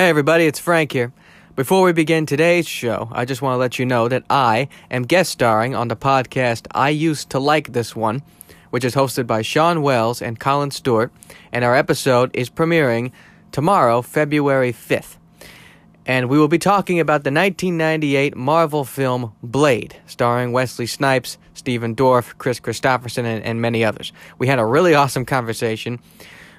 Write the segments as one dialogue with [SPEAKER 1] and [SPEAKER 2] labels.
[SPEAKER 1] Hey everybody, it's Frank here. Before we begin today's show, I just want to let you know that I am guest starring on the podcast I Used to Like This One, which is hosted by Sean Wells and Colin Stewart, and our episode is premiering tomorrow, February 5th. And we will be talking about the 1998 Marvel film Blade, starring Wesley Snipes, Stephen Dorff, Kris Kristofferson, and, and many others. We had a really awesome conversation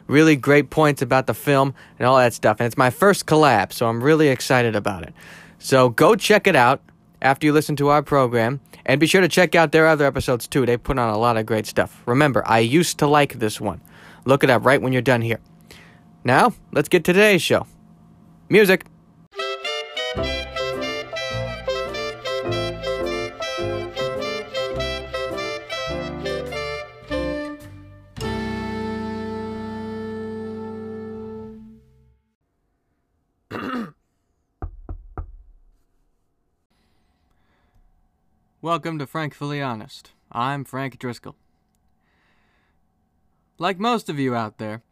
[SPEAKER 1] really great points about the film and all that stuff. And it's my first collab, so I'm really excited about it. So go check it out after you listen to our program. And be sure to check out their other episodes too. They put on a lot of great stuff. Remember, I used to like this one. Look it up right when you're done here. Now, let's get to today's show. Music. Welcome to Frankfully Honest. I'm Frank Driscoll. Like most of you out there,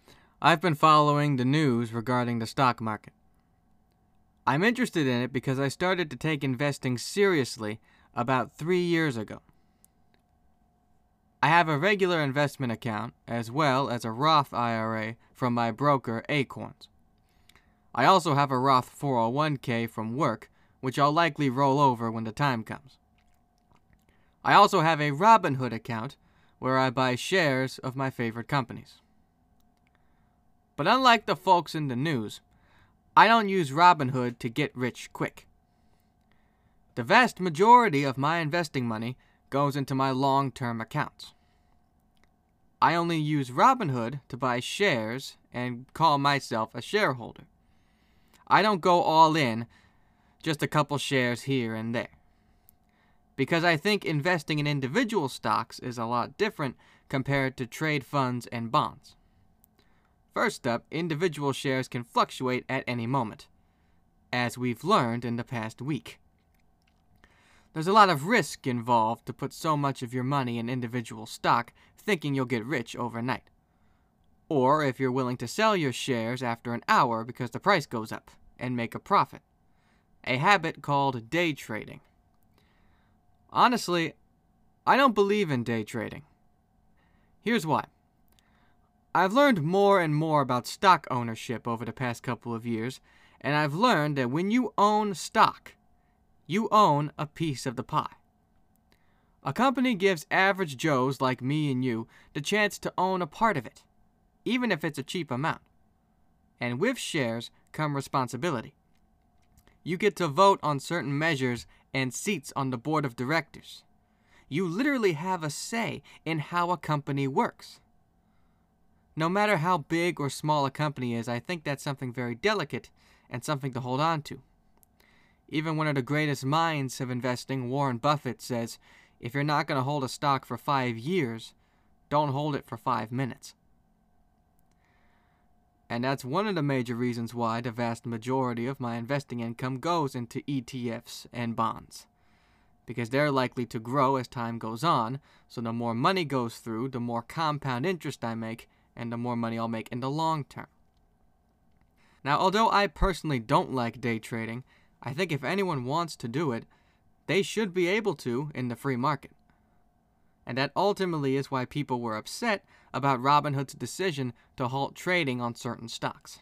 [SPEAKER 1] I've been following the news regarding the stock market. I'm interested in it because I started to take investing seriously about three years ago. I have a regular investment account as well as a Roth IRA from my broker Acorns. I also have a Roth 401k from work, which I'll likely roll over when the time comes. I also have a Robinhood account where I buy shares of my favorite companies. But unlike the folks in the news, I don't use Robinhood to get rich quick. The vast majority of my investing money goes into my long term accounts. I only use Robinhood to buy shares and call myself a shareholder. I don't go all in, just a couple shares here and there because I think investing in individual stocks is a lot different compared to trade funds and bonds. First up, individual shares can fluctuate at any moment, as we've learned in the past week. There's a lot of risk involved to put so much of your money in individual stock thinking you'll get rich overnight. Or if you're willing to sell your shares after an hour because the price goes up and make a profit. A habit called day trading. Honestly, I don't believe in day trading. Here's why. I've learned more and more about stock ownership over the past couple of years, and I've learned that when you own stock, you own a piece of the pie. A company gives average Joes like me and you the chance to own a part of it, even if it's a cheap amount. And with shares come responsibility. You get to vote on certain measures and seats on the board of directors. You literally have a say in how a company works. No matter how big or small a company is, I think that's something very delicate and something to hold on to. Even one of the greatest minds of investing, Warren Buffett, says if you're not going to hold a stock for five years, don't hold it for five minutes. And that's one of the major reasons why the vast majority of my investing income goes into ETFs and bonds. Because they're likely to grow as time goes on, so the more money goes through, the more compound interest I make, and the more money I'll make in the long term. Now, although I personally don't like day trading, I think if anyone wants to do it, they should be able to in the free market. And that ultimately is why people were upset about Robinhood's decision to halt trading on certain stocks.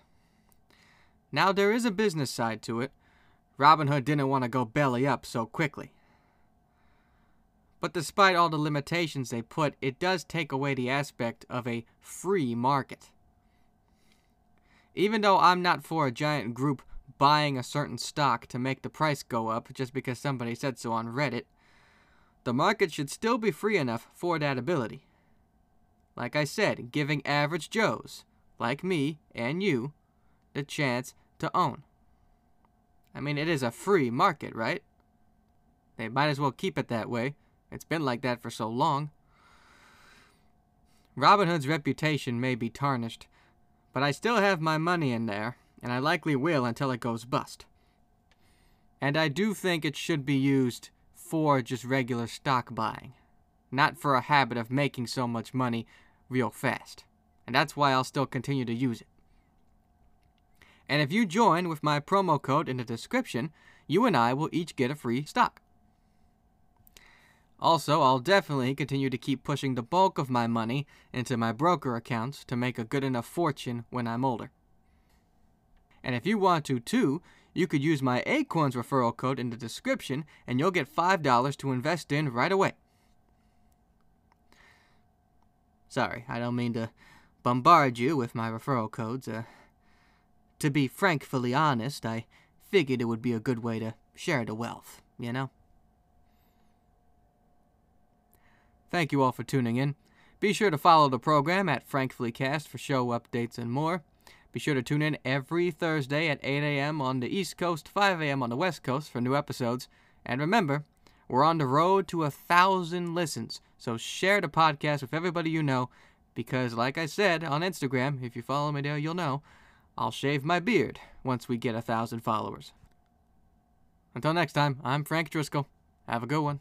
[SPEAKER 1] Now, there is a business side to it. Robinhood didn't want to go belly up so quickly. But despite all the limitations they put, it does take away the aspect of a free market. Even though I'm not for a giant group buying a certain stock to make the price go up just because somebody said so on Reddit, the market should still be free enough for that ability. Like I said, giving average Joes, like me and you, the chance to own. I mean, it is a free market, right? They might as well keep it that way. It's been like that for so long. Robinhood's reputation may be tarnished, but I still have my money in there, and I likely will until it goes bust. And I do think it should be used for just regular stock buying, not for a habit of making so much money real fast. And that's why I'll still continue to use it. And if you join with my promo code in the description, you and I will each get a free stock. Also, I'll definitely continue to keep pushing the bulk of my money into my broker accounts to make a good enough fortune when I'm older. And if you want to too, you could use my Acorns referral code in the description and you'll get $5 to invest in right away. Sorry, I don't mean to bombard you with my referral codes. Uh, to be frankly honest, I figured it would be a good way to share the wealth, you know? Thank you all for tuning in. Be sure to follow the program at FrankfullyCast for show updates and more. Be sure to tune in every Thursday at 8 a.m. on the East Coast, 5 a.m. on the West Coast for new episodes. And remember, we're on the road to a thousand listens, so share the podcast with everybody you know because, like I said on Instagram, if you follow me there, you'll know, I'll shave my beard once we get a thousand followers. Until next time, I'm Frank Driscoll. Have a good one.